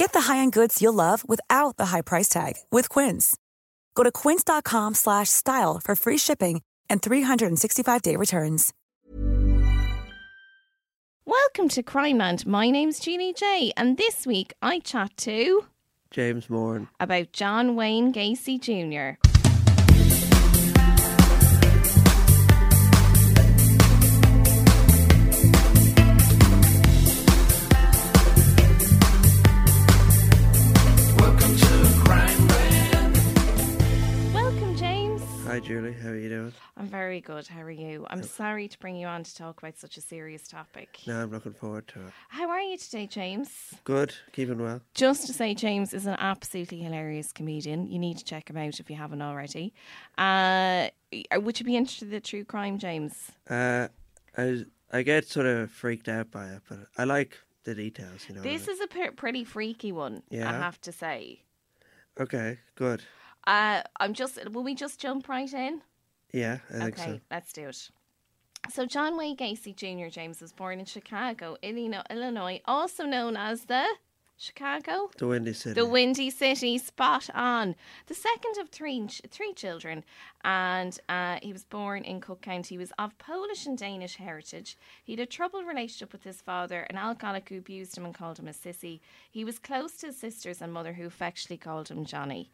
Get the high-end goods you'll love without the high price tag with Quince. Go to quince.com slash style for free shipping and 365-day returns. Welcome to Crime Land. My name's Jeannie J, and this week I chat to James Moore. about John Wayne Gacy Jr. Hi, Julie. How are you doing? I'm very good. How are you? I'm sorry to bring you on to talk about such a serious topic. No, I'm looking forward to it. How are you today, James? Good. Keeping well. Just to say, James is an absolutely hilarious comedian. You need to check him out if you haven't already. Uh, would you be interested in the true crime, James? Uh, I I get sort of freaked out by it, but I like the details. You know. This is a pretty freaky one, yeah. I have to say. Okay. Good. Uh, I'm just. Will we just jump right in? Yeah, I think okay, so. let's do it. So, John Wayne Gacy Jr. James was born in Chicago, Illinois, also known as the Chicago The Windy City. The Windy City, spot on. The second of three three children, and uh, he was born in Cook County. He was of Polish and Danish heritage. He had a troubled relationship with his father, an alcoholic who abused him and called him a sissy. He was close to his sisters and mother, who affectionately called him Johnny.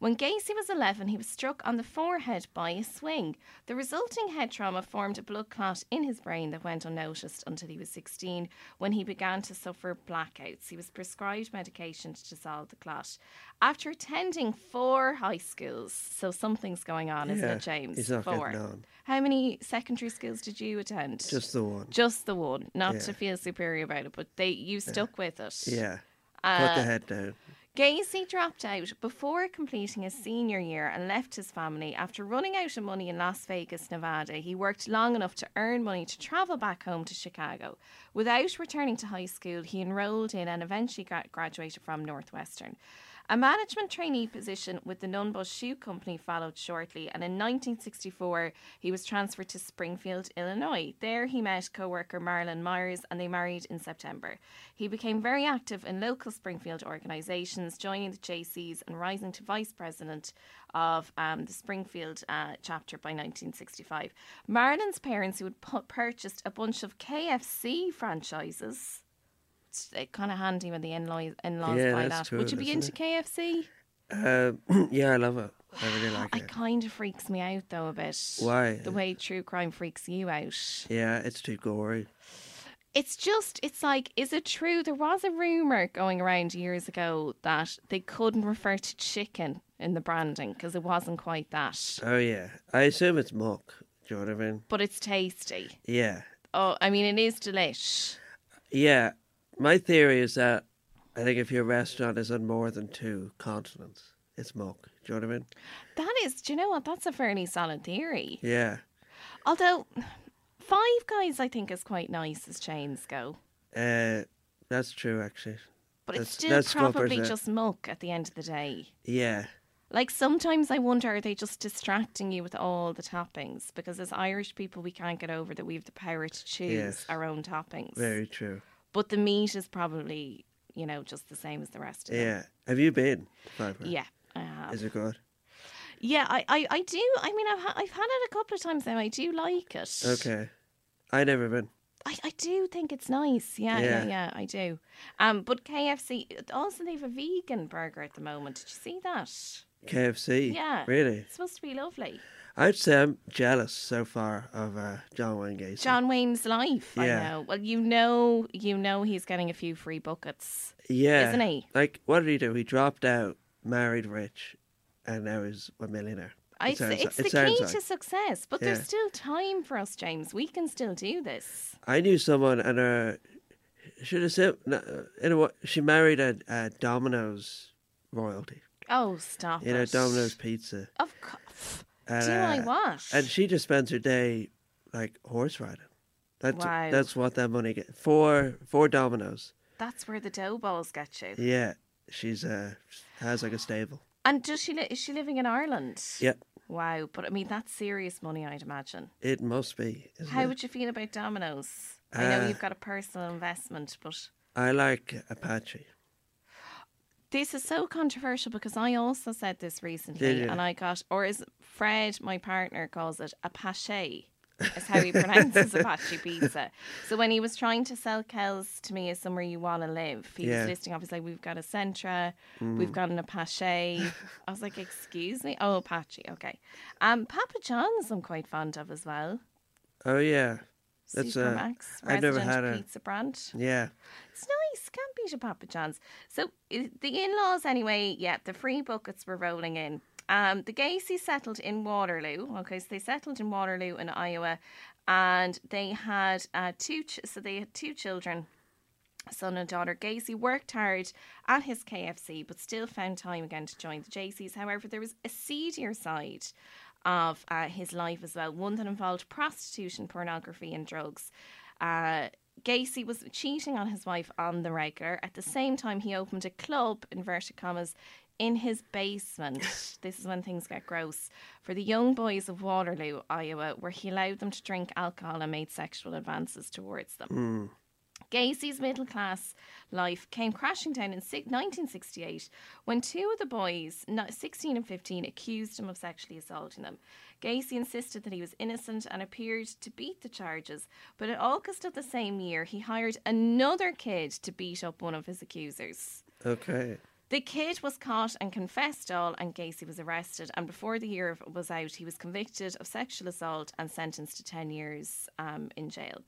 When Gacy was 11, he was struck on the forehead by a swing. The resulting head trauma formed a blood clot in his brain that went unnoticed until he was 16 when he began to suffer blackouts. He was prescribed medication to dissolve the clot. After attending four high schools, so something's going on, isn't it, James? he's not four. on. How many secondary schools did you attend? Just the one. Just the one. Not Yeah. to feel superior about it, but they you stuck with it. Yeah. Uh, Put the head down. Gacy dropped out before completing his senior year and left his family after running out of money in Las Vegas, Nevada. He worked long enough to earn money to travel back home to Chicago. Without returning to high school, he enrolled in and eventually gra- graduated from Northwestern. A management trainee position with the Nunn-Bush Shoe Company followed shortly, and in 1964 he was transferred to Springfield, Illinois. There he met co-worker Marlon Myers and they married in September. He became very active in local Springfield organisations, joining the Jaycees and rising to vice president of um, the Springfield uh, chapter by 1965. Marilyn's parents, who had pu- purchased a bunch of KFC franchises, it's kind of handy when the in-laws, in-laws Yeah, buy that. Would you be into KFC? Um, yeah, I love it. I really like It it. kind of freaks me out though a bit. Why? The way true crime freaks you out. Yeah, it's too gory. It's just, it's like, is it true? There was a rumor going around years ago that they couldn't refer to chicken in the branding because it wasn't quite that. Oh yeah. I assume it's muck. Do you know what I mean? But it's tasty. Yeah. Oh, I mean, it is delish. Yeah. My theory is that I think if your restaurant is on more than two continents, it's muck. Do you know what I mean? That is, do you know what? That's a fairly solid theory. Yeah. Although, five guys, I think, is quite nice as chains go. Uh, that's true, actually. But it's still that's probably just muck at the end of the day. Yeah. Like sometimes I wonder, are they just distracting you with all the toppings? Because as Irish people, we can't get over that we have the power to choose Yes. our own toppings. Very true. But the meat is probably, you know, just the same as the rest of them. Yeah. Have you been? Guys? Yeah, I have. Is it good? Yeah, I, I, I do. I mean, I've, ha- I've had it a couple of times now. I do like it. Okay. I never been. I, I do think it's nice. Yeah, yeah, Yeah. yeah, I do. Um, but KFC also they have a vegan burger at the moment. Did you see that? KFC. Yeah. Really? It's supposed to be lovely. I'd say I'm jealous so far of uh, John Wayne Gacy. John Wayne's life. I know. Well, you know, you know, he's getting a few free buckets. Yeah. Isn't he? Like, what did he do? He dropped out, married rich, and now he's a millionaire. It It's, like- the it key sounds to success. But Yeah. there's still time for us, James. We can still do this. I knew someone, and uh, should have said, no, in a, wa- she married a, a Domino's royalty. Oh, stop You know. Domino's Pizza. Of course. And, do I uh? And she just spends her day like horse riding. That's Wow. that's what that money get. Four four dominoes. That's where the dough balls get you. Yeah, she's uh has like a stable. And does she li- is she living in Ireland? Yeah, Wow, but I mean that's serious money, I'd imagine. it must be. How it? would you feel about Domino's? I know Uh, you've got a personal investment, but I like Apache. this is so controversial because I also said this recently, and I got, or as Fred, my partner, calls it, a Apache. Is how he pronounces Apache pizza. So when he was trying to sell Kells to me as somewhere you want to live, he Yeah. was listing off. He's like, "We've got a Centra, we've got an Apache." I was like, "Excuse me, oh Apache, okay." Um, Papa John's, I'm quite fond of as well. Oh yeah, That's, uh, Supermacs, I've never had a- pizza brand. yeah. It's nice. Can't beat a Papa John's. So the in-laws, anyway. Yeah, the free buckets were rolling in. Um, the Gacy settled in Waterloo. Okay, so they settled in Waterloo in Iowa, and they had uh, two. Ch- so they had two children. Son and daughter Gacy worked hard at his KFC, but still found time again to join the Jaycees. However, there was a seedier side of uh, his life as well, one that involved prostitution, pornography, and drugs. Uh, Gacy was cheating on his wife on the regular. At the same time, he opened a club, inverted commas, in his basement. this is when things get gross. For the young boys of Waterloo, Iowa, where he allowed them to drink alcohol and made sexual advances towards them. Hmm. Gacy's middle class life came crashing down in 1968 when two of the boys, 16 and 15, accused him of sexually assaulting them. Gacy insisted that he was innocent and appeared to beat the charges, but in August of the same year, he hired another kid to beat up one of his accusers. Okay. The kid was caught and confessed all, and Gacy was arrested. And before the year was out, he was convicted of sexual assault and sentenced to 10 years um, in jail.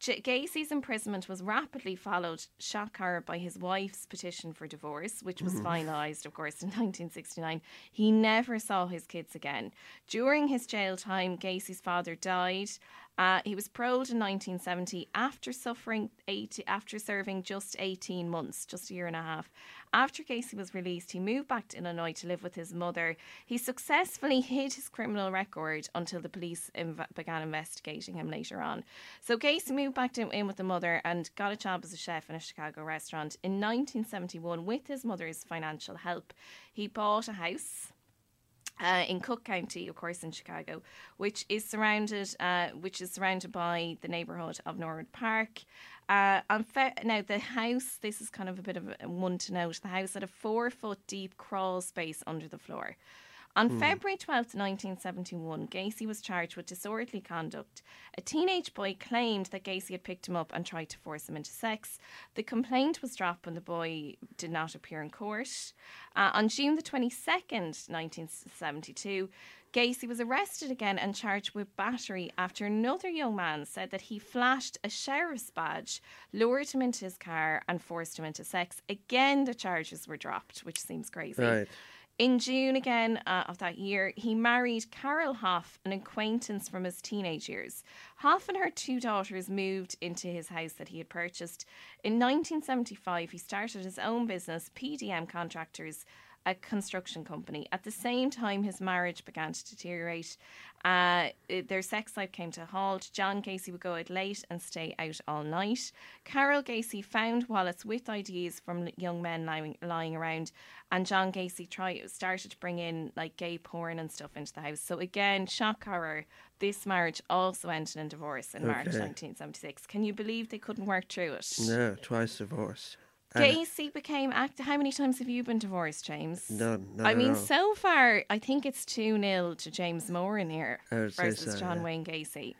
J- Gacy's imprisonment was rapidly followed, shock horror, by his wife's petition for divorce, which was finalised, of course, in 1969. He never saw his kids again. During his jail time, Gacy's father died. Uh, he was paroled in 1970 after suffering eight, after serving just 18 months, just a year and a half. After Gacy was released, he moved back to Illinois to live with his mother. He successfully hid his criminal record until the police inv- began investigating him later on. So Gacy moved back to, in with the mother and got a job as a chef in a Chicago restaurant. In 1971, with his mother's financial help, he bought a house uh, in Cook County, of course, in Chicago, which is surrounded, uh, which is surrounded by the neighbourhood of Norwood Park. Uh, fe- now, the house. This is kind of a bit of a one to note. The house had a four foot deep crawl space under the floor. On February 12th, 1971, Gacy was charged with disorderly conduct. A teenage boy claimed that Gacy had picked him up and tried to force him into sex. The complaint was dropped when the boy did not appear in court. Uh, on June the 22nd, 1972, Gacy was arrested again and charged with battery after another young man said that he flashed a sheriff's badge, lured him into his car, and forced him into sex. Again, the charges were dropped, which seems crazy. Right. In June again uh, of that year, he married Carol Hoff, an acquaintance from his teenage years. Hoff and her two daughters moved into his house that he had purchased. In 1975, he started his own business, PDM Contractors, a construction company. At the same time, his marriage began to deteriorate. Uh, their sex life came to a halt. John Gacy would go out late and stay out all night. Carol Gacy found wallets with ideas from young men lying, lying around, and John Gacy tried started to bring in like gay porn and stuff into the house. So again, shock horror. This marriage also ended in divorce in March 1976. Can you believe they couldn't work through it? No, twice divorced. Gacy became active. How many times have you been divorced, James? None. none I mean, all. so far, I think it's 2 0 to James Moore in here versus so, John yeah. Wayne Gacy.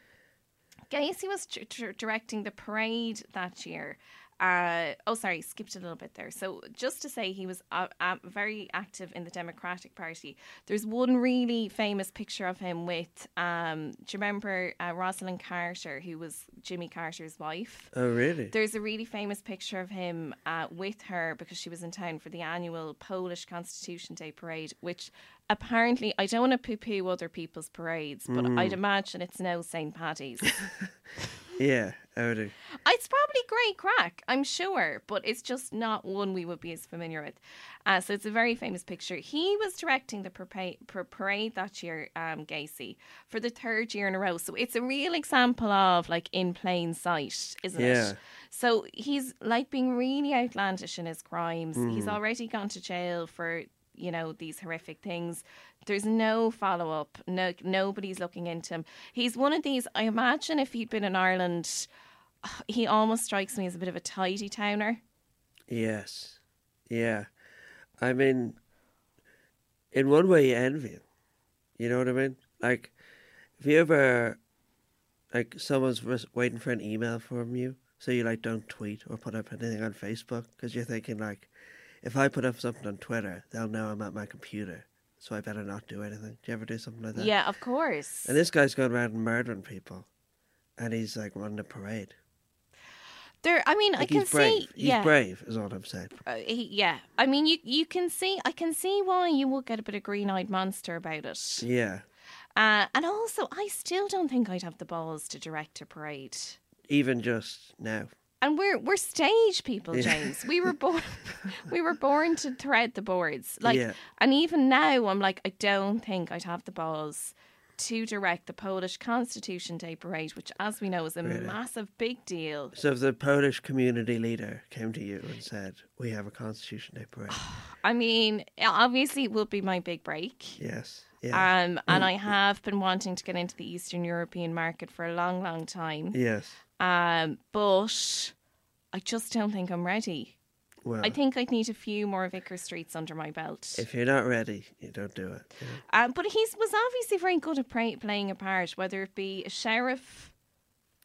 Gacy was tr- tr- directing the parade that year. Uh, oh, sorry, skipped a little bit there. So, just to say, he was uh, uh, very active in the Democratic Party. There's one really famous picture of him with, um, do you remember uh, Rosalynn Carter, who was Jimmy Carter's wife? Oh, really? There's a really famous picture of him uh, with her because she was in town for the annual Polish Constitution Day parade, which apparently I don't want to poo poo other people's parades, but I'd imagine it's no St. Paddy's. Yeah, I would. ag- it's probably great crack, I'm sure, but it's just not one we would be as familiar with. Uh, so it's a very famous picture. He was directing the parade, parade that year, um, Gacy, for the third year in a row. So it's a real example of like in plain sight, isn't Yeah. it? So he's like being really outlandish in his crimes. He's already gone to jail for you know these horrific things. There's no follow up. No, nobody's looking into him. He's one of these. I imagine if he'd been in Ireland, he almost strikes me as a bit of a tidy towner. Yes. Yeah. I mean, in one way, you envy him. You know what I mean? Like, if you ever, like, someone's waiting for an email from you, so you, like, don't tweet or put up anything on Facebook, because you're thinking, like, if I put up something on Twitter, they'll know I'm at my computer, so I better not do anything. Do you ever do something like that? Yeah, of course. And this guy's going around murdering people, and he's, like, running a parade. There, I mean, I Like, can he's brave. see. He's yeah, brave, is what I'm saying. Uh, he, yeah. I mean, you you can see. I can see why you would get a bit of green-eyed monster about it. Yeah. Uh, and also, I still don't think I'd have the balls to direct a parade. Even just now. And we're we're stage people, Yeah. James. We were born we were born to thread the boards. Like Yeah. and even now I'm like, I don't think I'd have the balls to direct the Polish Constitution Day parade, which as we know is a Really? massive big deal. So if the Polish community leader came to you and said, "We have a Constitution Day parade," I mean, obviously it will be my big break. yes, yeah, Um, and I have been wanting to get into the Eastern European market for a long, long time. yes. Um, but I just don't think I'm ready. Well, I think I'd need a few more Vicar Streets under my belt. if you're not ready, you don't do it. know. Um, but he was obviously very good at play, playing a part, whether it be a sheriff,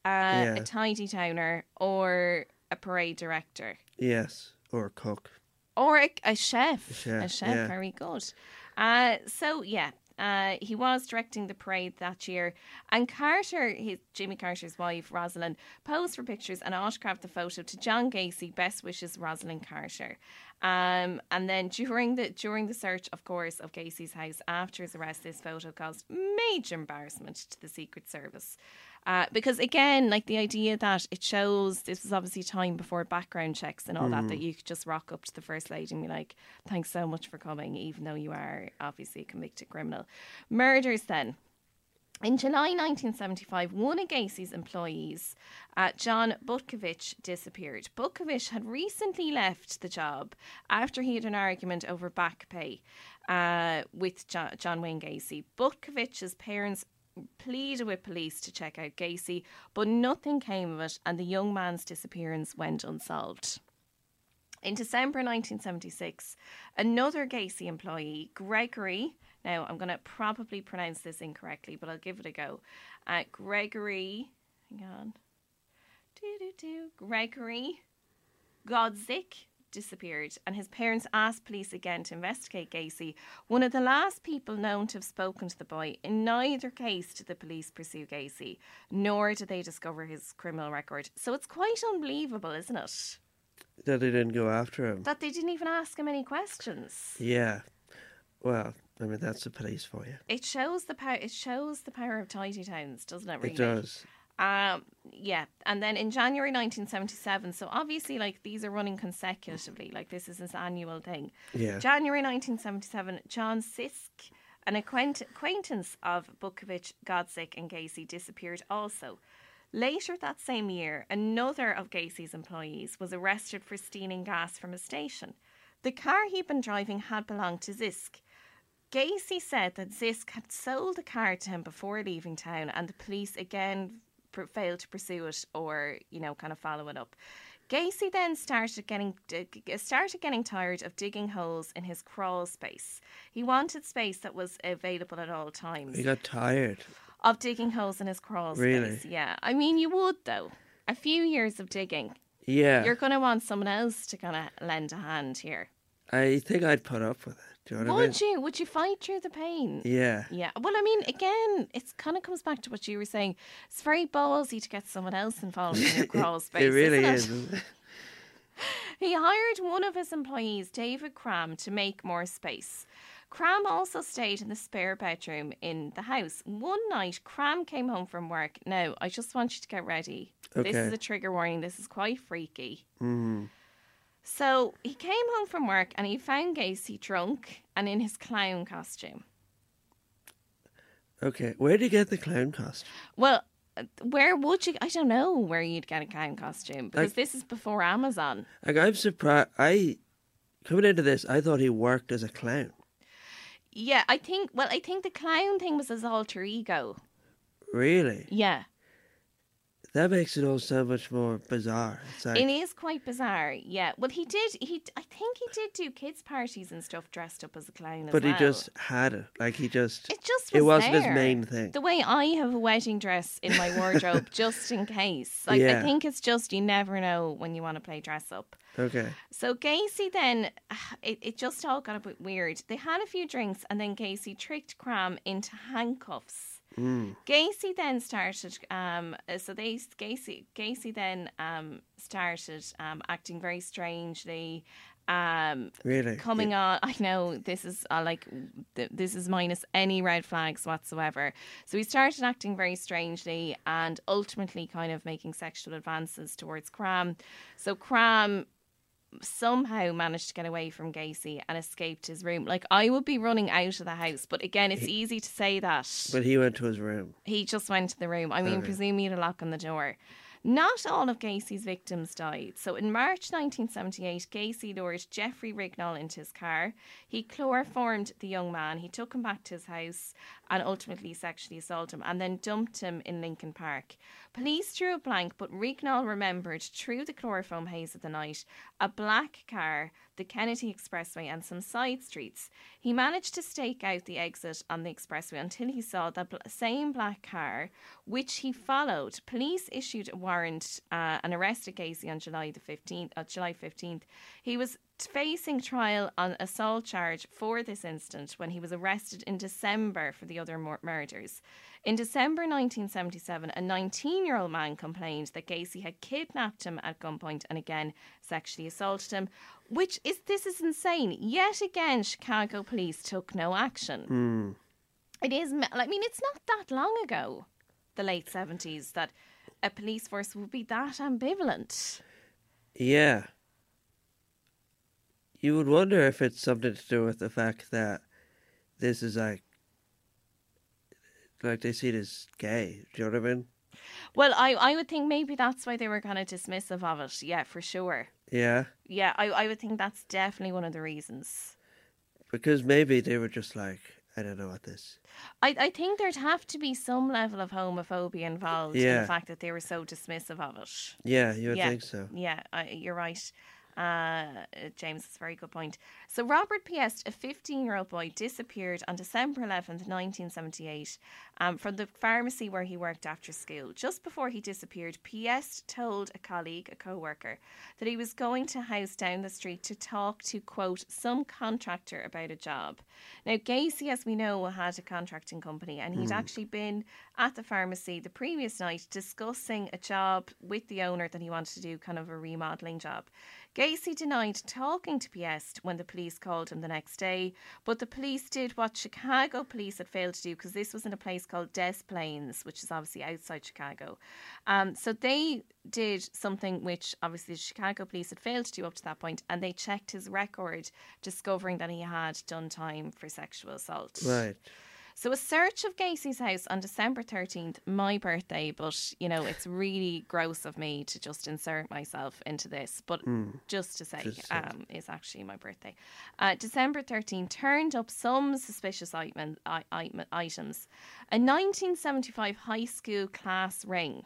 uh, Yeah. a tidy towner, or a parade director, Yes, or a cook. or a, a chef. A chef, A chef, yeah. very good. Uh, so yeah. Uh, he was directing the parade that year, and Carter, his Jimmy Carter's wife, Rosalynn, posed for pictures and autographed the photo to John Gacy. Best wishes, Rosalynn Carter. Um, and then during the during the search, of course, of Gacy's house after his arrest, this photo caused major embarrassment to the Secret Service. Uh, because again, like the idea that it shows this was obviously time before background checks and all that, that you could just rock up to the first lady and be like, "Thanks so much for coming," even though you are obviously a convicted criminal. Murders then. In July 1975, one of Gacy's employees, uh, John Butkovich, disappeared. Butkovich had recently left the job after he had an argument over back pay uh, with John Wayne Gacy. Butkovich's parents pleaded with police to check out Gacy, but nothing came of it, and the young man's disappearance went unsolved. In December 1976, another Gacy employee, Gregory, now I'm going to probably pronounce this incorrectly, but I'll give it a go. Uh, Gregory, hang on. Do-do-do. Gregory Godzik disappeared, and his parents asked police again to investigate Gacy, one of the last people known to have spoken to the boy. In neither case did the police pursue Gacy, nor did they discover his criminal record. So it's quite unbelievable, isn't it? That they didn't go after him. That they didn't even ask him any questions. Yeah. Well, I mean that's the police for you. It shows the power. It shows the power of tidy towns, doesn't it? Really? It does. Um, yeah, and then in January 1977, so obviously, like these are running consecutively, like this is his annual thing. Yeah. January 1977, John Sisk, an acquaint- acquaintance of Butkovich, Godzik, and Gacy, disappeared also. Later that same year, another of Gacy's employees was arrested for stealing gas from a station. The car he'd been driving had belonged to Zisk. Gacy said that Zisk had sold the car to him before leaving town, and the police again pr- failed to pursue it or, you know, kind of follow it up. Gacy then started getting started getting tired of digging holes in his crawl space. He wanted space that was available at all times He got tired. of digging holes in his crawl Really? space. Yeah, I mean, you would though. A few years of digging, Yeah. you're going to want someone else to kind of lend a hand here. I think I'd put up with it. Do you know what I mean? Would you? Would you fight through the pain? Yeah. Yeah. Well, I mean, again, it kind of comes back to what you were saying. It's very ballsy to get someone else involved in your crawl space. it really isn't it? He hired one of his employees, David Cram, to make more space. Cram also stayed in the spare bedroom in the house. One night, Cram came home from work. Now, I just want you to get ready. Okay. This is a trigger warning. This is quite freaky. Mm. So he came home from work and he found Gacy drunk and in his clown costume. Okay. Where did you get the clown costume? Well, where would you? I don't know where you'd get a clown costume because Like- this is before Amazon. Like I'm surprised. I coming into this, I thought he worked as a clown. Yeah, I think. Well, I think the clown thing was his alter ego. Really? Yeah, That makes it all so much more bizarre. It's like it is quite bizarre. Yeah. Well, he did. He, I think he did do kids parties and stuff dressed up as a clown. As well. But as he well. just had it. Like he just It just was it wasn't there. his main thing. The way I have a wedding dress in my wardrobe just in case. Like I think it's just you never know when you want to play dress up. Okay. So Gacy then, it, it just all got a bit weird. They had a few drinks and then Gacy tricked Cram into handcuffs. Mm. Gacy then started, um, so they Gacy Gacy then um, started um, acting very strangely. Um, Really? coming on i know this is uh, like th- this is minus any red flags whatsoever so he started acting very strangely and ultimately kind of making sexual advances towards cram so cram somehow managed to get away from Gacy and escaped his room like i would be running out of the house but again it's easy to say that But he went to his room. he just went to the room. I mean, Okay. presume he had a lock on the door. Not all of Gacy's victims died. So in March 1978, Gacy lured Jeffrey Rignall into his car. He chloroformed the young man. He took him back to his house and ultimately sexually assaulted him and then dumped him in Lincoln Park. Police drew a blank, but Rignall remembered through the chloroform haze of the night a black car, the Kennedy Expressway, and some side streets. He managed to stake out the exit on the expressway until he saw the bl- same black car, which he followed. Police issued a warrant uh, and arrested Gacy on July the fifteenth. Uh, July fifteenth, he was facing trial on assault charge for this incident when he was arrested in December for the other mur- murders. In December 1977, a 19 year old man complained that Gacy had kidnapped him at gunpoint and again sexually assaulted him, which is this is insane. Yet again, Chicago police took no action. Hmm. It is, I mean, it's not that long ago, the late 70s, that a police force would be that ambivalent. Yeah. You would wonder if it's something to do with the fact that this is like, like they see it as gay. Do you know what I mean? Well, I, I would think maybe that's why they were kind of dismissive of it. Yeah, for sure. Yeah, Yeah, I, I would think that's definitely one of the reasons. because maybe they were just like, I don't know what this. I, I think there'd have to be some level of homophobia involved in the fact that they were so dismissive of it. Yeah, you would yeah, think so. Yeah, I, you're right. Uh, James, that's a very good point. So, Robert Piest, a 15 year old boy, disappeared on December 11th, 1978, um, from the pharmacy where he worked after school. Just before he disappeared, Piest told a colleague, a co worker, that he was going to a house down the street to talk to, quote, some contractor about a job. Now, Gacy, as we know, had a contracting company, and he'd actually been at the pharmacy the previous night discussing a job with the owner that he wanted to do, kind of a remodeling job. Gacy denied talking to Piest when the police called him the next day, but the police did what Chicago police had failed to do because this was in a place called Des Plaines, which is obviously outside Chicago. Um, so they did something which obviously the Chicago police had failed to do up to that point, and they checked his record, discovering that he had done time for sexual assault. Right. So a search of Gacy's house on December 13th, my birthday, but you know, it's really gross of me to just insert myself into this, but just to say, Just um, it's actually my birthday. Uh, December 13th turned up some suspicious item, i- item, items. A 1975 high school class ring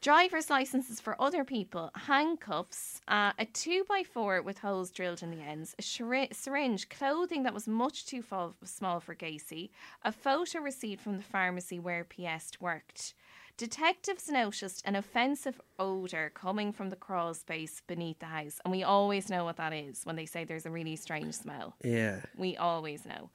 driver's licenses for other people, handcuffs, uh, a 2x4 with holes drilled in the ends, a shri- syringe, clothing that was much too fall- small for Gacy, a photo receipt from the pharmacy where Piest worked. Detectives noticed an offensive odour coming from the crawl space beneath the house, and we always know what that is when they say there's a really strange smell. Yeah. We always know.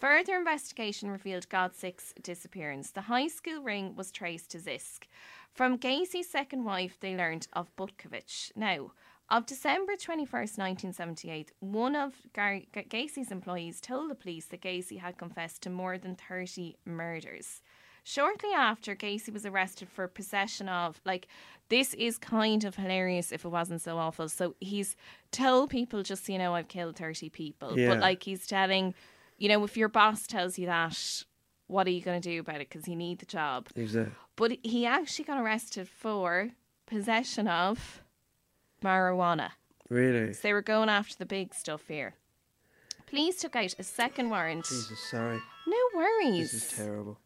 Further investigation revealed Godzik's disappearance. The high school ring was traced to Zisk. From Gacy's second wife, they learned of Butkovich. Now, of December 21st, 1978, one of Gar- G- Gacy's employees told the police that Gacy had confessed to more than 30 murders. Shortly after, Gacy was arrested for possession of, like, this is kind of hilarious if it wasn't so awful. So he's told people, just so you know, I've killed 30 people. Yeah. But, like, he's telling, you know, if your boss tells you that, what are you going to do about it? Because you need the job. Exactly. But he actually got arrested for possession of marijuana. Really. So they were going after the big stuff here. Police took out a second warrant. Jesus, sorry. No worries. This is terrible.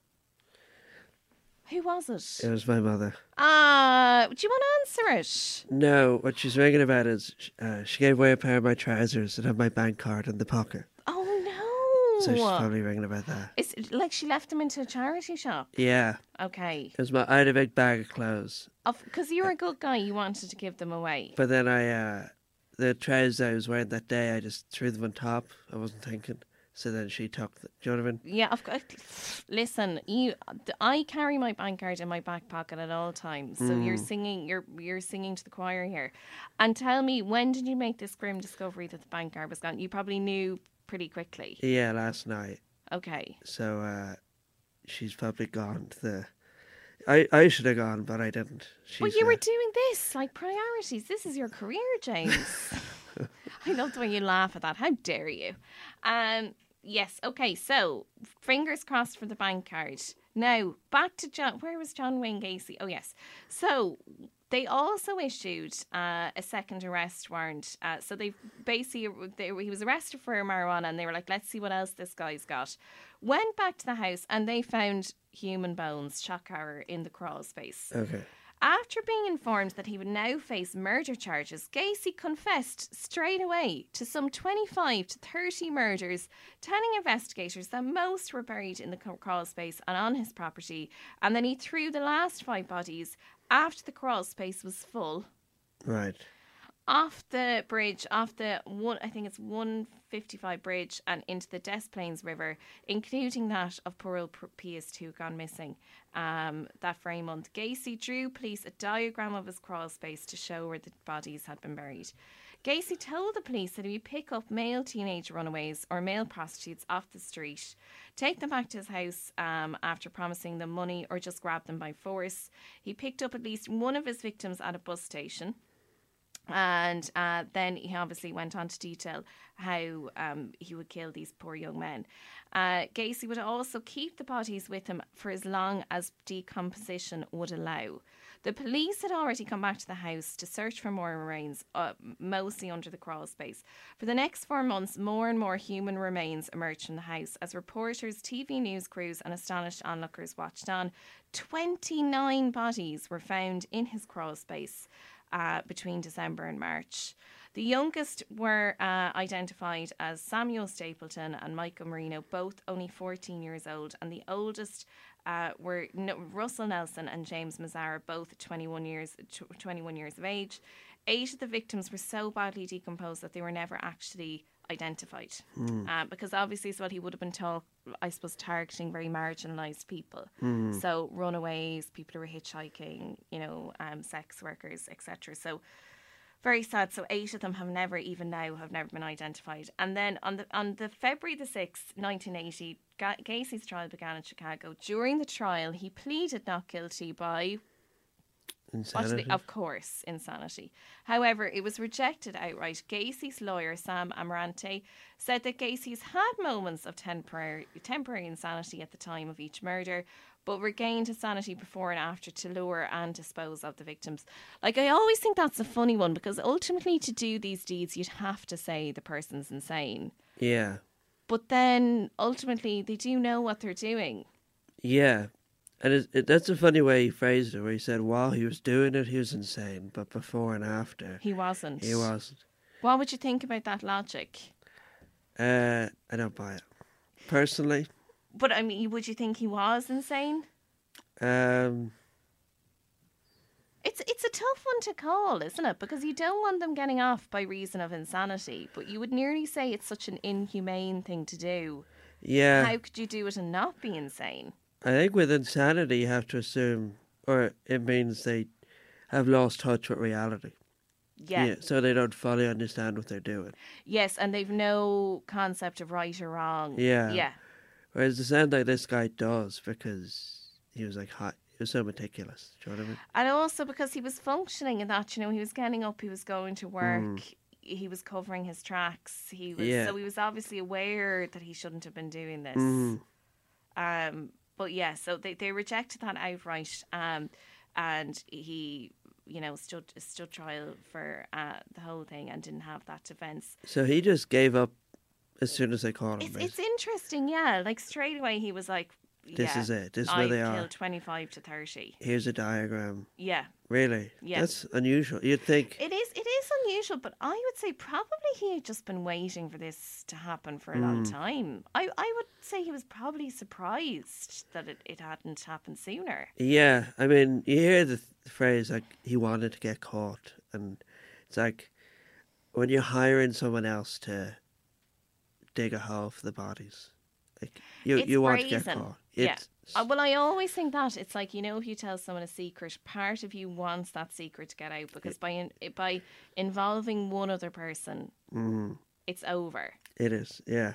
Who was it? It was my mother. Ah, do you want to answer it? No, what she's ringing about is uh, she gave away a pair of my trousers that had my bank card in the pocket. So she's probably ringing about that. It's like she left them into a charity shop. Yeah. Okay, It was my, I had a big bag of clothes. because you're a good guy, you wanted to give them away. But then I, uh, the trousers I was wearing that day, I just threw them on top. I wasn't thinking. So then she took the, do you know what I mean? Yeah, of course. Listen, you. I carry my bank card in my back pocket at all times. So you're singing. You're you're singing to the choir here. And tell me, when did you make this grim discovery that the bank card was gone? You probably knew pretty quickly. Yeah, last night. Okay. So uh, she's probably gone to the. I, I should have gone, but I didn't. She's, Well, you uh, were doing this like priorities. This is your career, James. I love the way you laugh at that. How dare you? Um, yes. Okay. So fingers crossed for the bank card. Now back to John. Where was John Wayne Gacy? Oh yes. So they also issued uh, a second arrest warrant. Uh, so they basically they, he was arrested for marijuana, and they were like, "Let's see what else this guy's got." Went back to the house, and they found human bones, shock horror, in the crawl space. Okay. After being informed that he would now face murder charges, Gacy confessed straight away to some 25 to 30 murders, telling investigators that most were buried in the crawl space and on his property, and then he threw the last five bodies after the crawl space was full Right. off the bridge, off the one, I think it's 155 bridge, and into the Des Plaines River, including that of poor old P- PS2 gone missing um, that very month. Gacy drew police a diagram of his crawl space to show where the bodies had been buried. Gacy told the police that he would pick up male teenage runaways or male prostitutes off the street, take them back to his house um, after promising them money or just grab them by force. He picked up at least one of his victims at a bus station. And uh, then he obviously went on to detail how um, he would kill these poor young men. Uh, Gacy would also keep the bodies with him for as long as decomposition would allow. The police had already come back to the house to search for more remains, uh, mostly under the crawl space. For the next four months, more and more human remains emerged from the house as reporters, TV news crews, and astonished onlookers watched on. 29 bodies were found in his crawl space uh, between December and March. The youngest were uh, identified as Samuel Stapleton and Michael Marino, both only 14 years old, and the oldest uh, were no, Russell Nelson and James Mazzara, both 21 years, tw- 21 years of age. Eight of the victims were so badly decomposed that they were never actually identified, uh, because obviously, as well, he would have been told, I suppose, targeting very marginalised people. So runaways, people who were hitchhiking, you know, um, sex workers, etc. So very sad. So eight of them have never, even now, have never been identified. And then on the on the February the sixth, nineteen eighty, Ga- Gacy's trial began in Chicago. During the trial, he pleaded not guilty by Insanity. Actually, of course, insanity. However, it was rejected outright. Gacy's lawyer, Sam Amirante, said that Gacy's had moments of temporary, temporary insanity at the time of each murder, but regained his sanity before and after to lure and dispose of the victims. Like, I always think that's a funny one because ultimately, to do these deeds, you'd have to say the person's insane. yeah. But then ultimately, they do know what they're doing. Yeah. And it, it, that's a funny way he phrased it, where he said while he was doing it, he was insane, but before and after, He wasn't. he wasn't. What would you think about that logic? Uh, I don't buy it. Personally, But I mean, would you think he was insane? um, It's it's a tough one to call, isn't it? Because you don't want them getting off by reason of insanity, but you would nearly say it's such an inhumane thing to do. yeah. How could you do it and not be insane? I think with insanity, you have to assume, or it means they have lost touch with reality. Yeah. So they don't fully understand what they're doing. Yes, and they've no concept of right or wrong. Yeah. Yeah. Whereas it sounds like this guy does because he was like hot. So meticulous. Do you know what I mean? And also because he was functioning in that, you know, he was getting up, he was going to work, he was covering his tracks. He was Mm. Yeah. so he was obviously aware that he shouldn't have been doing this. Mm. Um, but yeah, so they, they rejected that outright. Um, and he, you know, stood stood trial for uh, the whole thing and didn't have that defence. So he just gave up as soon as they caught him. It's it's interesting, yeah. Like straight away, he was like, This yeah, is it. This is where they are. twenty five to thirty. Here's a diagram. Yeah, Really? Yeah. That's unusual. You'd think. it is. It is unusual, but I would say probably he had just been waiting for this to happen for a long Hmm. time. I I would say he was probably surprised that it, it hadn't happened sooner. Yeah, I mean, you hear the th- phrase like he wanted to get caught, and it's like when you're hiring someone else to dig a hole for the bodies, like you It's you want to get brazen. Caught. Yeah. Uh, well, I always think that it's like you know, if you tell someone a secret, part of you wants that secret to get out because by in, by involving one other person, mm, it's over. it is. Yeah.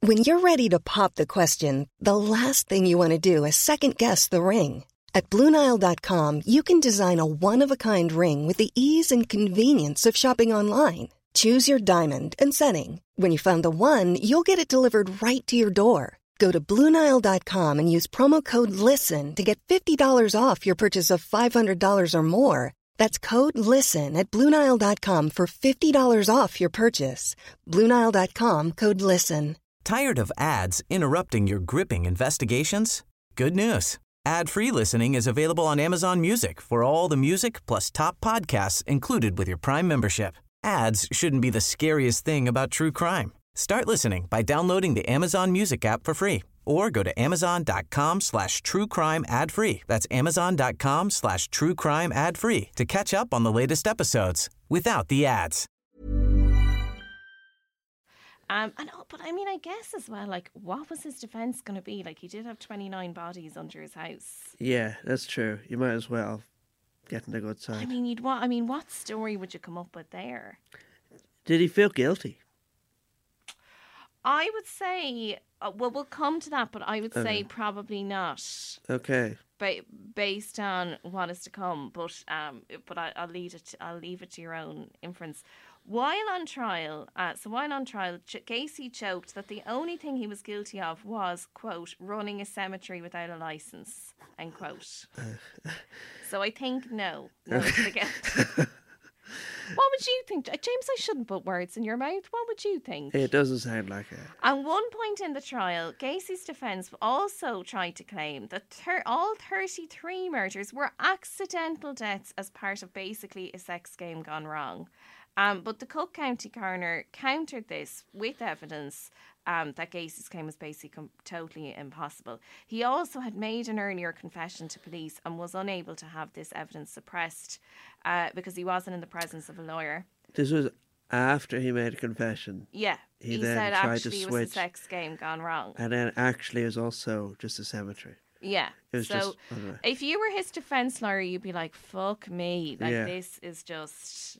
When you're ready to pop the question, the last thing you want to do is second guess the ring. At Bluenile.com, you can design a one of a kind ring with the ease and convenience of shopping online. Choose your diamond and setting. When you find the one, you'll get it delivered right to your door. Go to Bluenile.com and use promo code LISTEN to get $50 off your purchase of $500 or more. That's code LISTEN at Bluenile.com for $50 off your purchase. Bluenile.com code LISTEN. Tired of ads interrupting your gripping investigations? Good news. Ad-free listening is available on Amazon Music for all the music plus top podcasts included with your Prime membership. Ads shouldn't be the scariest thing about true crime. Start listening by downloading the Amazon Music app for free or go to amazon.com slash true crime ad free. That's amazon.com slash true crime ad free to catch up on the latest episodes without the ads. Um, and oh, but I mean, I guess as well, like, what was his defense going to be? Like, he did have twenty nine bodies under his house. Yeah, that's true. You might as well get in the good side. I mean, you'd what? I mean, what story would you come up with there? Did he feel guilty? I would say, uh, well, we'll come to that, but I would say probably not, Okay. ba- based on what is to come. But um, but I, I'll leave it. I'll leave it to your own inference. While on trial, uh, so while on trial, Ch- Gacy joked that the only thing he was guilty of was quote running a cemetery without a license end quote. so I think no, no. What would you think, Uh, James? I shouldn't put words in your mouth. What would you think? It doesn't sound like it. At one point in the trial, Gacy's defence also tried to claim that thir- all 33 murders were accidental deaths as part of basically a sex game gone wrong. Um, but the Cook County coroner countered this with evidence um, that Gacy's claim was basically com- totally impossible. He also had made an earlier confession to police and was unable to have this evidence suppressed uh, because he wasn't in the presence of a lawyer. This was after he made a confession, Yeah, He he, then said tried to actually it was a sex game gone wrong. and then actually it was also just a cemetery. Yeah. It was so just if you were his defense lawyer, you'd be like, "Fuck me! Like Yeah. this is just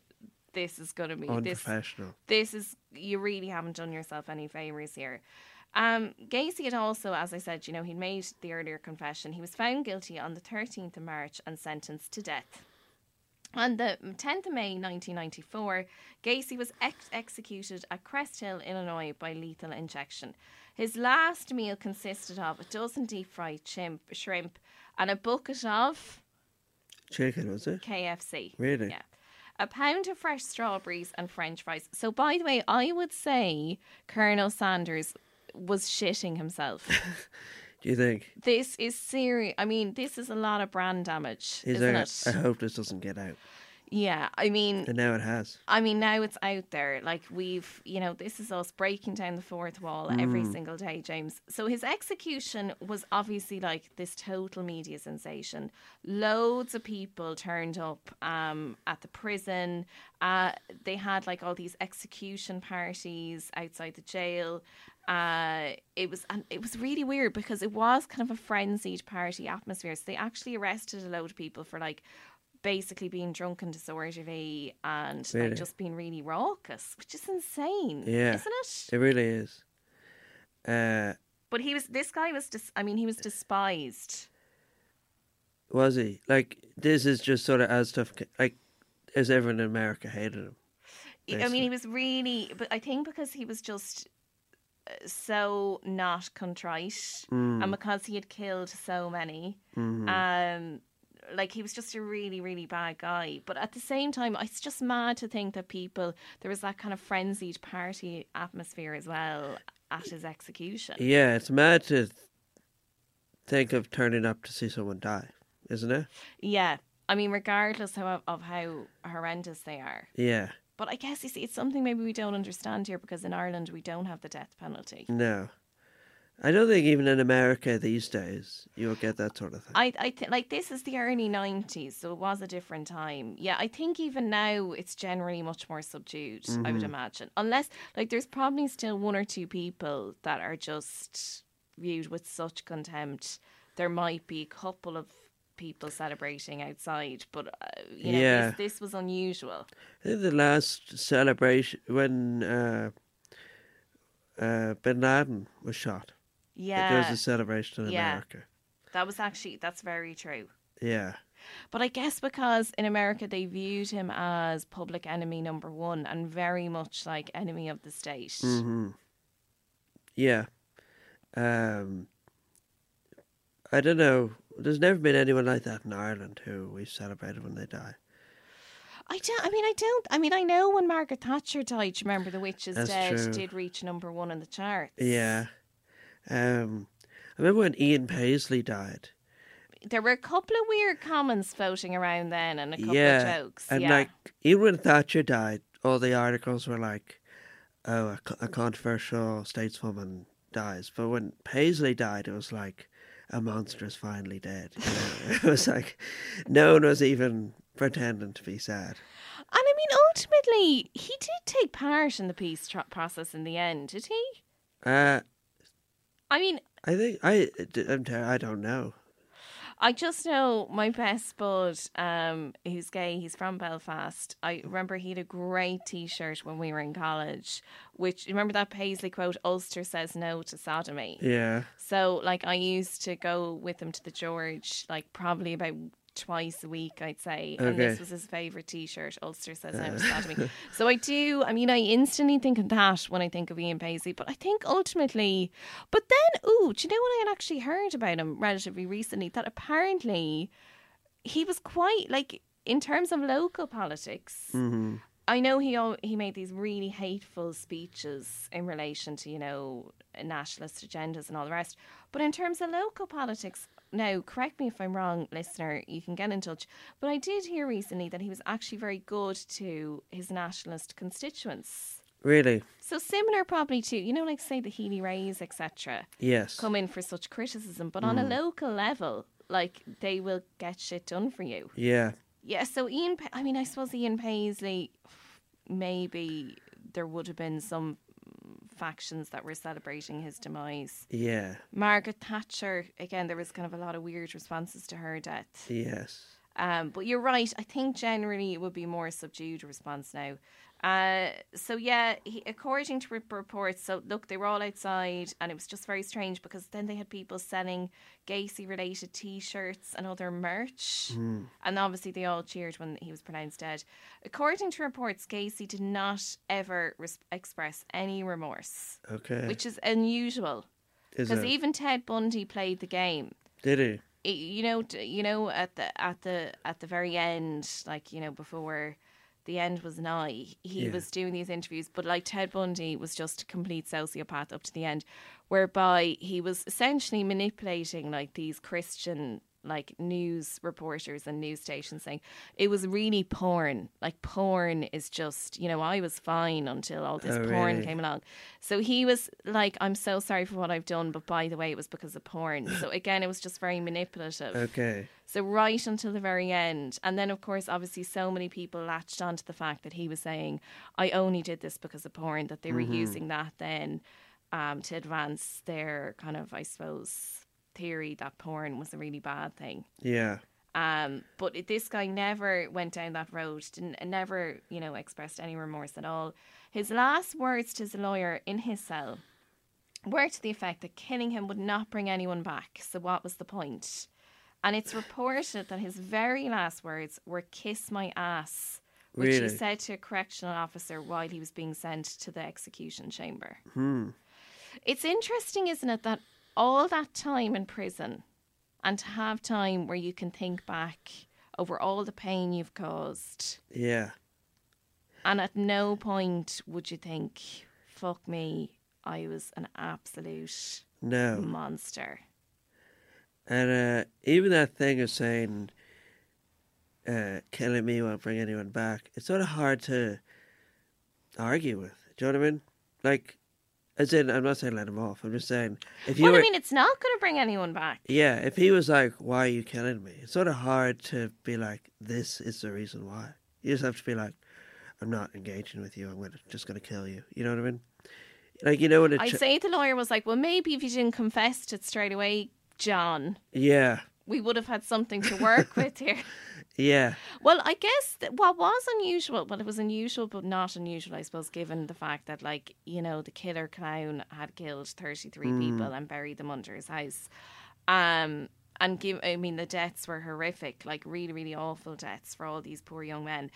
this is going to be this Unprofessional. this is you really haven't done yourself any favors here. Um, Gacy had also, as I said, you know, he'd made the earlier confession. He was found guilty on the 13th of March and sentenced to death. On the 10th of May 1994, Gacy was ex- executed at Crest Hill, Illinois, by lethal injection. His last meal consisted of a dozen deep fried chimp, shrimp and a bucket of Chicken, was it? KFC. Really? Yeah. A pound of fresh strawberries and French fries. So, by the way, I would say Colonel Sanders was shitting himself. Do you think? this is serious. I mean, this is a lot of brand damage, Is isn't it? I hope this doesn't get out. Yeah. I mean, And now it has. I mean, now it's out there. Like we've, you know, this is us breaking down the fourth wall every single day, James. So his execution was obviously like this total media sensation. Loads of people turned up um, at the prison. Uh, they had like all these execution parties outside the jail. Uh, it was and it was really weird because it was kind of a frenzied party atmosphere. So they actually arrested a load of people for like basically being drunk and disorderly and Really? like just being really raucous, which is insane, Yeah. isn't it? It really is. Uh, But he was this guy was dis- I mean he was despised. was he? Like, this is just sort of as tough, like, as everyone in America hated him. I mean he was really but I think because he was just uh, so not contrite and because he had killed so many um like he was just a really really bad guy but at the same time it's just mad to think that people there was that kind of frenzied party atmosphere as well at his execution Yeah, it's mad to think of turning up to see someone die, isn't it? yeah i mean regardless how, of how horrendous they are Yeah. but i guess you see it's something maybe we don't understand here because in ireland we don't have the death penalty No. I don't think even in America these days you'll get that sort of thing. I, I th- like this is the early '90s, so it was a different time. Yeah, I think even now it's generally much more subdued. I would imagine, unless like there's probably still one or two people that are just viewed with such contempt. There might be a couple of people celebrating outside, but uh, you know Yeah. this, this was unusual. I think the last celebration when uh, uh, Bin Laden was shot. Yeah, there's a celebration in Yeah. America. that was actually that's very true. Yeah. But I guess because in America they viewed him as public enemy number one and very much like enemy of the state. hmm Yeah. Um, I don't know. There's never been anyone like that in Ireland who we've celebrated when they die. I don't. I mean, I don't. I mean, I know when Margaret Thatcher died. You remember the Witch is That's Dead true. did reach number one in the charts. Yeah. Um, I remember when Ian Paisley died. there were a couple of weird comments floating around then, and a couple yeah. of jokes. And yeah, like, even when Thatcher died, all the articles were like, oh, a, a controversial stateswoman dies. But when Paisley died, it was like, a monster is finally dead. You know? it was like, no one was even pretending to be sad. and I mean, ultimately, he did take part in the peace process in the end, did he? Uh, I mean, I think I I'm I don't know. I just know my best bud, um, who's gay. He's from Belfast. I remember he had a great T-shirt when we were in college. Which remember that Paisley quote: "Ulster says no to sodomy." Yeah, So, like, I used to go with him to the George, like, probably about twice a week, I'd say. And this was his favourite t shirt, Ulster says no to sodomy. So, I do, I mean, I instantly think of that when I think of Ian Paisley, but I think ultimately, but then, ooh, do you know what I had actually heard about him relatively recently? That apparently he was quite, like, in terms of local politics, hmm I know he he made these really hateful speeches in relation to you know nationalist agendas and all the rest. But in terms of local politics, now correct me if I'm wrong, listener. You can get in touch. But I did hear recently that he was actually very good to his nationalist constituents. really. So similar, probably to you know, like say the Healy-Raes, etc. Yes, Come in for such criticism, but on a mm. local level, like they will get shit done for you. yeah, Yeah, so Ian, I mean, I suppose Ian Paisley, maybe there would have been some factions that were celebrating his demise. yeah, Margaret Thatcher, again, there was kind of a lot of weird responses to her death. yes. Um, but you're right. I think generally it would be more subdued response now. Uh, so yeah, he, according to reports, so look, they were all outside, and it was just very strange because then they had people selling Gacy-related T-shirts and other merch, and obviously they all cheered when he was pronounced dead. According to reports, Gacy did not ever res- express any remorse, Okay. which is unusual because even Ted Bundy played the game Did he? it- you know you know at the at the at the very end like you know before the end was nigh he Yeah. was doing these interviews but like ted bundy was just a complete sociopath up to the end whereby he was essentially manipulating like these christian like news reporters and news stations saying it was really porn like porn is just you know i was fine until all this Oh, porn really? came along so he was like i'm so sorry for what i've done but by the way it was because of porn so again it was just very manipulative Okay. so right until the very end, and then of course, obviously, so many people latched onto the fact that he was saying, "I only did this because of porn." That they were using that then um, to advance their kind of, I suppose, theory that porn was a really bad thing. Yeah. Um, but it, this guy never went down that road. Didn't never, you know, expressed any remorse at all. His last words to his lawyer in his cell were to the effect that killing him would not bring anyone back. So what was the point? And it's reported that his very last words were "kiss my ass," which he said to a correctional officer while he was being sent to the execution chamber. Hmm. It's interesting, isn't it, that all that time in prison and to have time where you can think back over all the pain you've caused, Yeah. and at no point would you think, fuck me, I was an absolute No. monster. And uh, even that thing of saying, uh, killing me won't bring anyone back, it's sort of hard to argue with. Do you know what I mean? Like, as in, I'm not saying let him off. I'm just saying, if you Well, were. I mean, it's not going to bring anyone back. yeah, if he was like, why are you killing me? It's sort of hard to be like, this is the reason why. You just have to be like, I'm not engaging with you. I'm gonna, just going to kill you. You know what I mean? Like, you know what? I'd say the lawyer was like, well, maybe if you didn't confess to it straight away, John, Yeah. we would have had something to work with here. Yeah. Well, I guess what was unusual, well, it was unusual, but not unusual, I suppose, given the fact that, like, you know, the killer clown had killed 33 people and buried them under his house. Um, and give, I mean, the deaths were horrific, like, really, really awful deaths for all these poor young men.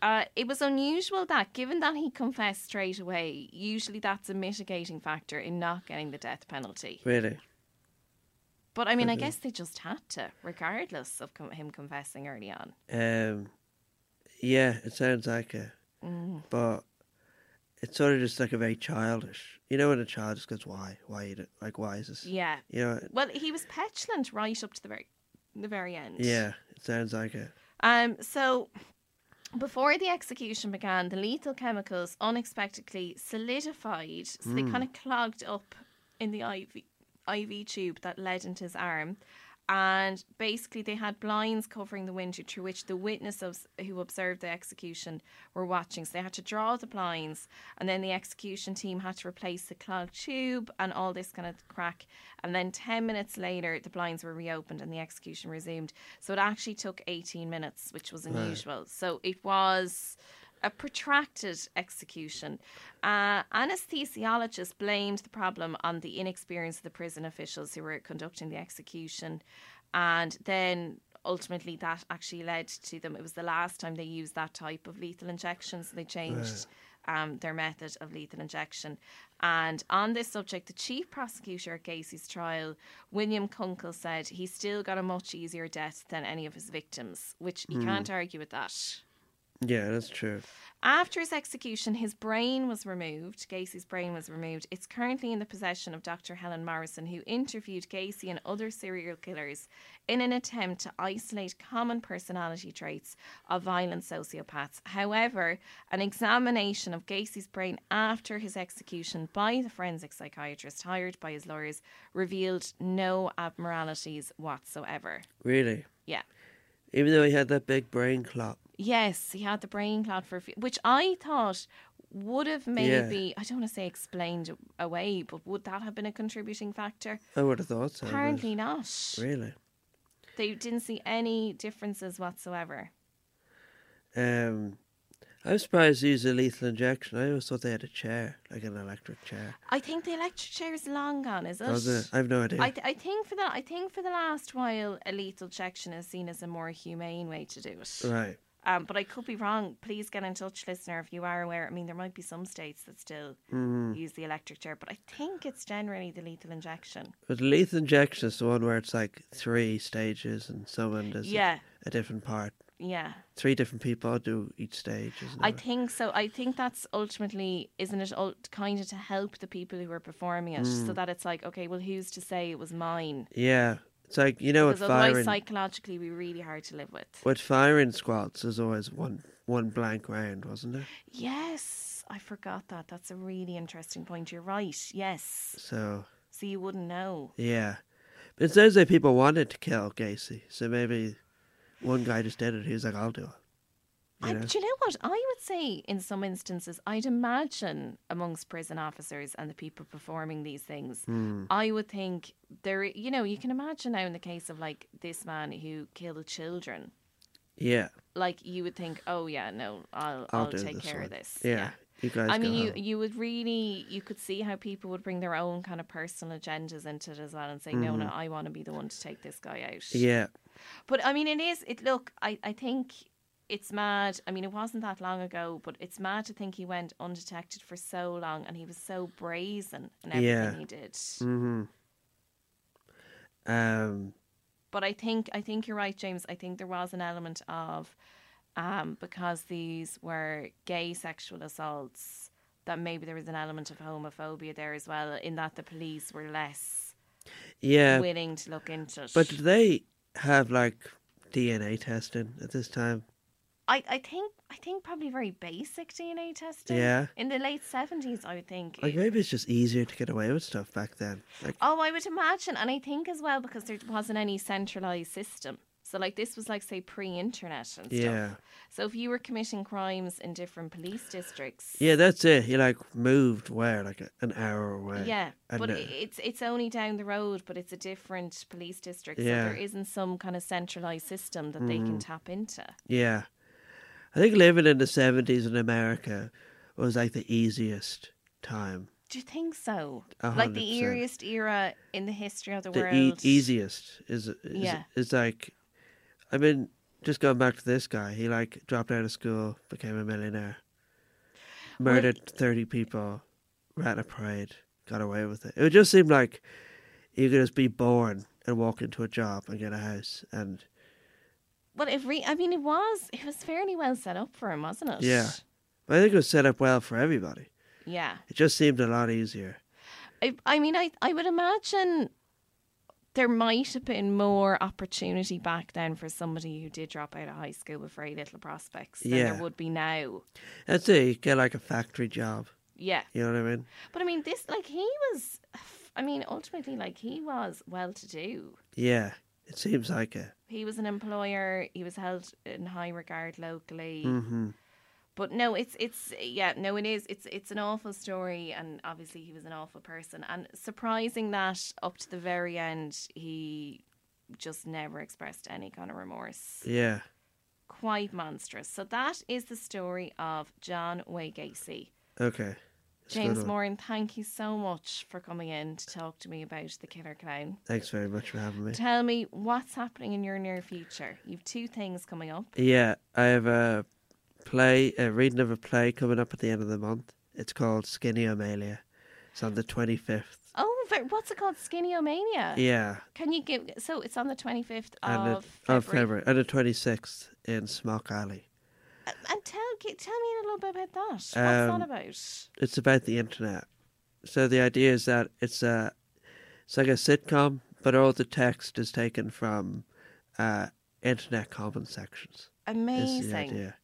Uh, it was unusual that, given that he confessed straight away, usually that's a mitigating factor in not getting the death penalty. Really. But I mean, I guess they just had to, regardless of com- him confessing early on. Um, yeah, it sounds like it, Mm. but it's sort of just like a very childish. You know, when a child just goes, "Why? Why like? Why is this?" Yeah. You know. Well, he was petulant right up to the very, the very end. Yeah, it sounds like it. Um. So, before the execution began, the lethal chemicals unexpectedly solidified. So they kind of clogged up in the IV IV tube that led into his arm. And basically, they had blinds covering the window through which the witnesses who observed the execution were watching. So they had to draw the blinds, and then the execution team had to replace the clogged tube and all this kind of crack. And then 10 minutes later, the blinds were reopened and the execution resumed. So it actually took 18 minutes, which was unusual. So it was a protracted execution. Uh, anesthesiologists blamed the problem on the inexperience of the prison officials who were conducting the execution. And then ultimately that actually led to them. It was the last time they used that type of lethal injection, so they changed um, their method of lethal injection. And on this subject, the chief prosecutor at Gacy's trial, William Kunkel, said he still got a much easier death than any of his victims, which you can't argue with that. Yeah, that's true. After his execution, his brain was removed. Gacy's brain was removed. It's currently in the possession of Dr. Helen Morrison, who interviewed Gacy and other serial killers in an attempt to isolate common personality traits of violent sociopaths. However, an examination of Gacy's brain after his execution by the forensic psychiatrist hired by his lawyers revealed no abnormalities whatsoever. Really, Yeah. even though he had that big brain clot. Yes, he had the brain clot for, a few- which I thought would have maybe, I don't want to say explained away, but would that have been a contributing factor? I would have thought so. Apparently not. Really. They didn't see any differences whatsoever. Um, I'm surprised they used a lethal injection. I always thought they had a chair, like an electric chair. I think the electric chair is long gone, is it? It? I've no idea. I, th- I think for the I think for the last while, a lethal injection is seen as a more humane way to do it. right. Um, but I could be wrong. Please get in touch, listener, if you are aware. I mean, there might be some states that still Mm-hmm. use the electric chair, but I think it's generally the lethal injection. But the lethal injection is the one where it's like three stages and someone does a- Yeah, a, different part. yeah. Three different people do each stage, isn't I it? think so. I think that's ultimately, isn't it, ult- kind of to help the people who are performing it, so that it's like, okay, well, who's to say it was mine? yeah. It's like, you know, with firing, psychologically, we're really hard to live with. with firing squads, there's always one one blank round, wasn't there? Yes, I forgot that. That's a really interesting point. You're right. Yes. So, So you wouldn't know. yeah. But it sounds like people wanted to kill Gacy. So maybe one guy just did it. He was like, I'll do it. I, You know? do you know what? I would say in some instances, I'd imagine amongst prison officers and the people performing these things, Hmm. I would think there, you know, you can imagine now in the case of like this man who killed children, Yeah. like you would think, oh yeah, no, I'll, I'll I'll, take care one. of this. Yeah. You guys I mean, you home. you would really you could see how people would bring their own kind of personal agendas into it as well and say, no, no, I want to be the one to take this guy out. Mm-hmm. Yeah. But I mean, it is. It look. I I think it's mad. I mean, it wasn't that long ago, but it's mad to think he went undetected for so long, and he was so brazen in everything Yeah. he did. hmm Um, But I think I think you're right, James. I think there was an element of um, because these were gay sexual assaults that maybe there was an element of homophobia there as well. In that the police were less yeah. willing to look into it. But they have like DNA testing at this time? I, I think I think probably very basic DNA testing. Yeah. In the late seventies, I would think. Like maybe it's just easier to get away with stuff back then. Like oh, I would imagine, and I think as well because there wasn't any centralized system. So like this was like say pre-internet and stuff. yeah, So if you were committing crimes in different police districts. yeah, that's it. You like moved where like an hour away. Yeah, And, but uh, it's it's only down the road, but it's a different police district, Yeah. so there isn't some kind of centralized system that they Mm-hmm. can tap into. Yeah, I think living in the seventies in America was like the easiest time. Do you think so? A Like the eeriest era in the history of the, The world. e- easiest is is, Yeah. is like, I mean, just going back to this guy, he like dropped out of school, became a millionaire, Well- murdered thirty people, ran a parade, got away with it. It would just seem like you could just be born and walk into a job and get a house, and Well, it re- I mean, it was it was fairly well set up for him, wasn't it? Yeah. but I think it was set up well for everybody. Yeah. It just seemed a lot easier. I, I mean, I, I would imagine there might have been more opportunity back then for somebody who did drop out of high school with very little prospects than Yeah. there would be now. That's it. You get like a factory job. Yeah. You know what I mean? But I mean, this, like, he was, I mean, ultimately, like, he was well to do. Yeah, it seems like it. He was an employer, he was held in high regard locally. hmm But no, it's it's yeah, no, it is. It's it's an awful story, and obviously he was an awful person, and surprising that up to the very end he just never expressed any kind of remorse. Yeah. Quite monstrous. So that is the story of John Wayne Gacy. Okay. That's a good James. Moran, thank you so much for coming in to talk to me about the Killer Clown. Thanks very much for having me. Tell me what's happening in your near future. You've two things coming up. Yeah, I have a play, a reading of a play coming up at the end of the month. It's called Skinny Amelia. It's on the 25th. Oh, what's it called? Skinny Omania. Yeah, Can you give? So it's on the twenty fifth of of February. February. And the 26th in Smock Alley. Uh, And tell tell me a little bit about that. What's Um, that about? It's about the internet. So the idea is that it's a, it's like a sitcom, but all the text is taken from uh, internet comment sections. Is the Amazing. idea.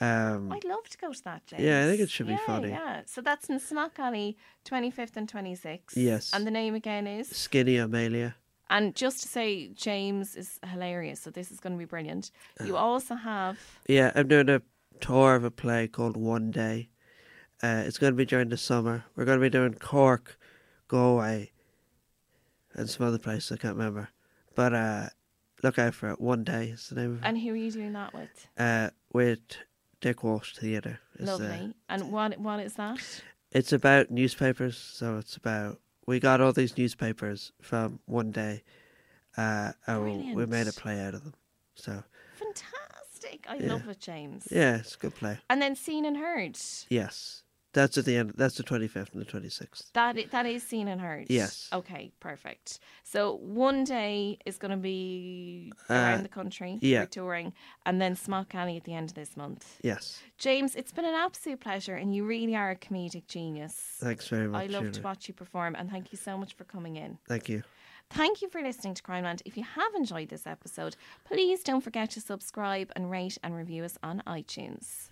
Um, I'd love to go to that, James. Yeah, I think it should be Yeah, funny. Yeah, so that's in Smock Alley, 25th and 26th. Yes. And the name again is? Skinny Amelia. And just to say, James is hilarious, so this is going to be brilliant. You also have. Yeah, I'm doing a tour of a play called One Day. Uh, it's going to be during the summer. We're going to be doing Cork, Galway, and some other places I can't remember. But uh, look out for it. One day is the name of it. And who are you doing that with? Uh, with Dick Walsh Theatre. the- Lovely. And what what is that? It's about newspapers, so it's about we got all these newspapers from one day, uh, and we made a play out of them. So Fantastic. I Yeah. love it, James. yeah, it's a good play. And then seen and heard. Yes, that's at the end. That's the twenty fifth and the twenty sixth. That that is seen and heard. Yes. Okay, perfect. So one day is going to be Uh, around the country yeah. for touring, and then Smock Alley at the end of this month. Yes, James, it's been an absolute pleasure, and you really are a comedic genius. thanks very much. I love to watch you perform, and thank you so much for coming in. Thank you. Thank you for listening to Crimeland. If you have enjoyed this episode, please don't forget to subscribe and rate and review us on iTunes.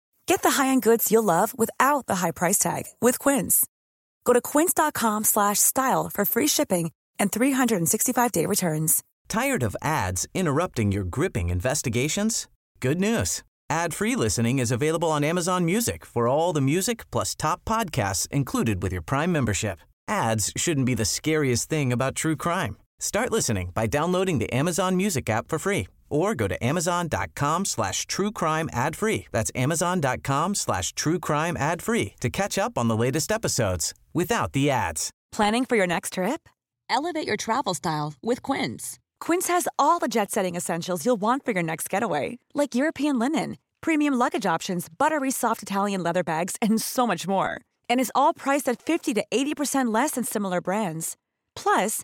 Get the high-end goods you'll love without the high price tag with Quince. Go to quince.com slash style for free shipping and 365-day returns. Tired of ads interrupting your gripping investigations? Good news. Ad-free listening is available on Amazon Music for all the music plus top podcasts included with your Prime membership. Ads shouldn't be the scariest thing about true crime. Start listening by downloading the Amazon Music app for free or go to amazon.com slash true crime ad free. That's amazon.com slash true crime ad free to catch up on the latest episodes without the ads. Planning for your next trip? Elevate your travel style with Quince. Quince has all the jet setting essentials you'll want for your next getaway, like European linen, premium luggage options, buttery soft Italian leather bags, and so much more. And is all priced at 50 to 80% less than similar brands. Plus,